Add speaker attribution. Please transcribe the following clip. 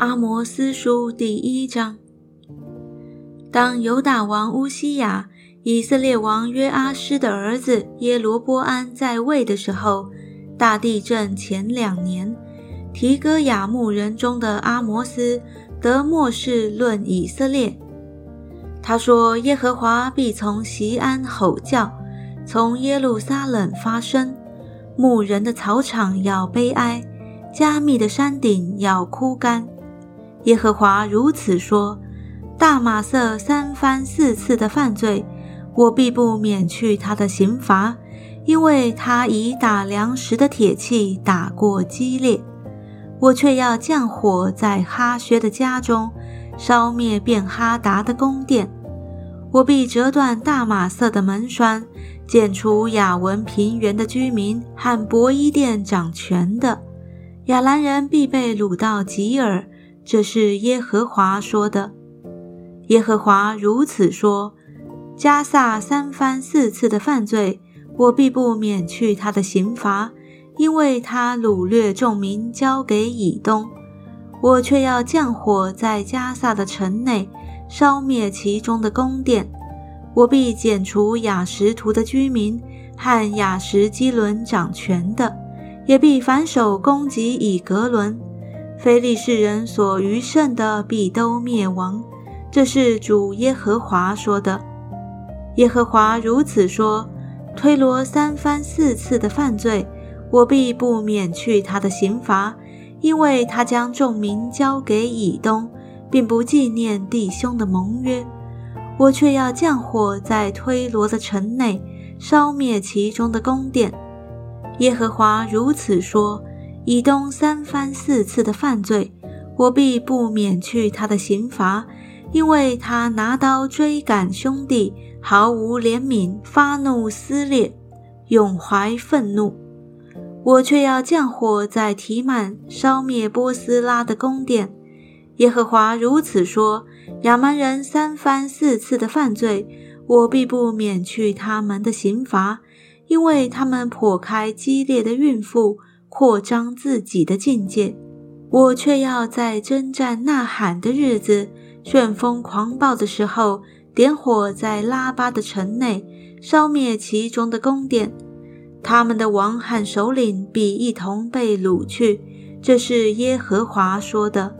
Speaker 1: 阿摩斯书第一章。当犹大王乌西雅、以色列王约阿施的儿子耶罗波安在位的时候，大地震前两年，提哥亚牧人中的阿摩斯得末世论以色列。他说：“耶和华必从西安吼叫，从耶路撒冷发声，牧人的草场要悲哀，加密的山顶要枯干。”耶和华如此说：“大马色三番四次的犯罪，我必不免去他的刑罚，因为他以打粮食的铁器打过激烈。我却要降火在哈薛的家中，烧灭便哈达的宫殿。我必折断大马色的门栓，剪除雅文平原的居民和伯伊殿掌权的亚兰人，必被掳到吉尔。”这是耶和华说的。耶和华如此说：加萨三番四次的犯罪，我必不免去他的刑罚，因为他掳掠众民，交给以东。我却要降火在加萨的城内，烧灭其中的宫殿。我必剪除雅什图的居民和雅什基伦掌权的，也必反手攻击以格伦。非利士人所余剩的必都灭亡，这是主耶和华说的。耶和华如此说：推罗三番四次的犯罪，我必不免去他的刑罚，因为他将众民交给以东，并不纪念弟兄的盟约。我却要降火在推罗的城内，烧灭其中的宫殿。耶和华如此说。以东三番四次的犯罪，我必不免去他的刑罚，因为他拿刀追赶兄弟，毫无怜悯，发怒撕裂，永怀愤怒。我却要降火在提曼，烧灭波斯拉的宫殿。耶和华如此说：亚蛮人三番四次的犯罪，我必不免去他们的刑罚，因为他们破开激烈的孕妇。扩张自己的境界，我却要在征战呐喊的日子，旋风狂暴的时候，点火在拉巴的城内，烧灭其中的宫殿。他们的王和首领必一同被掳去。这是耶和华说的。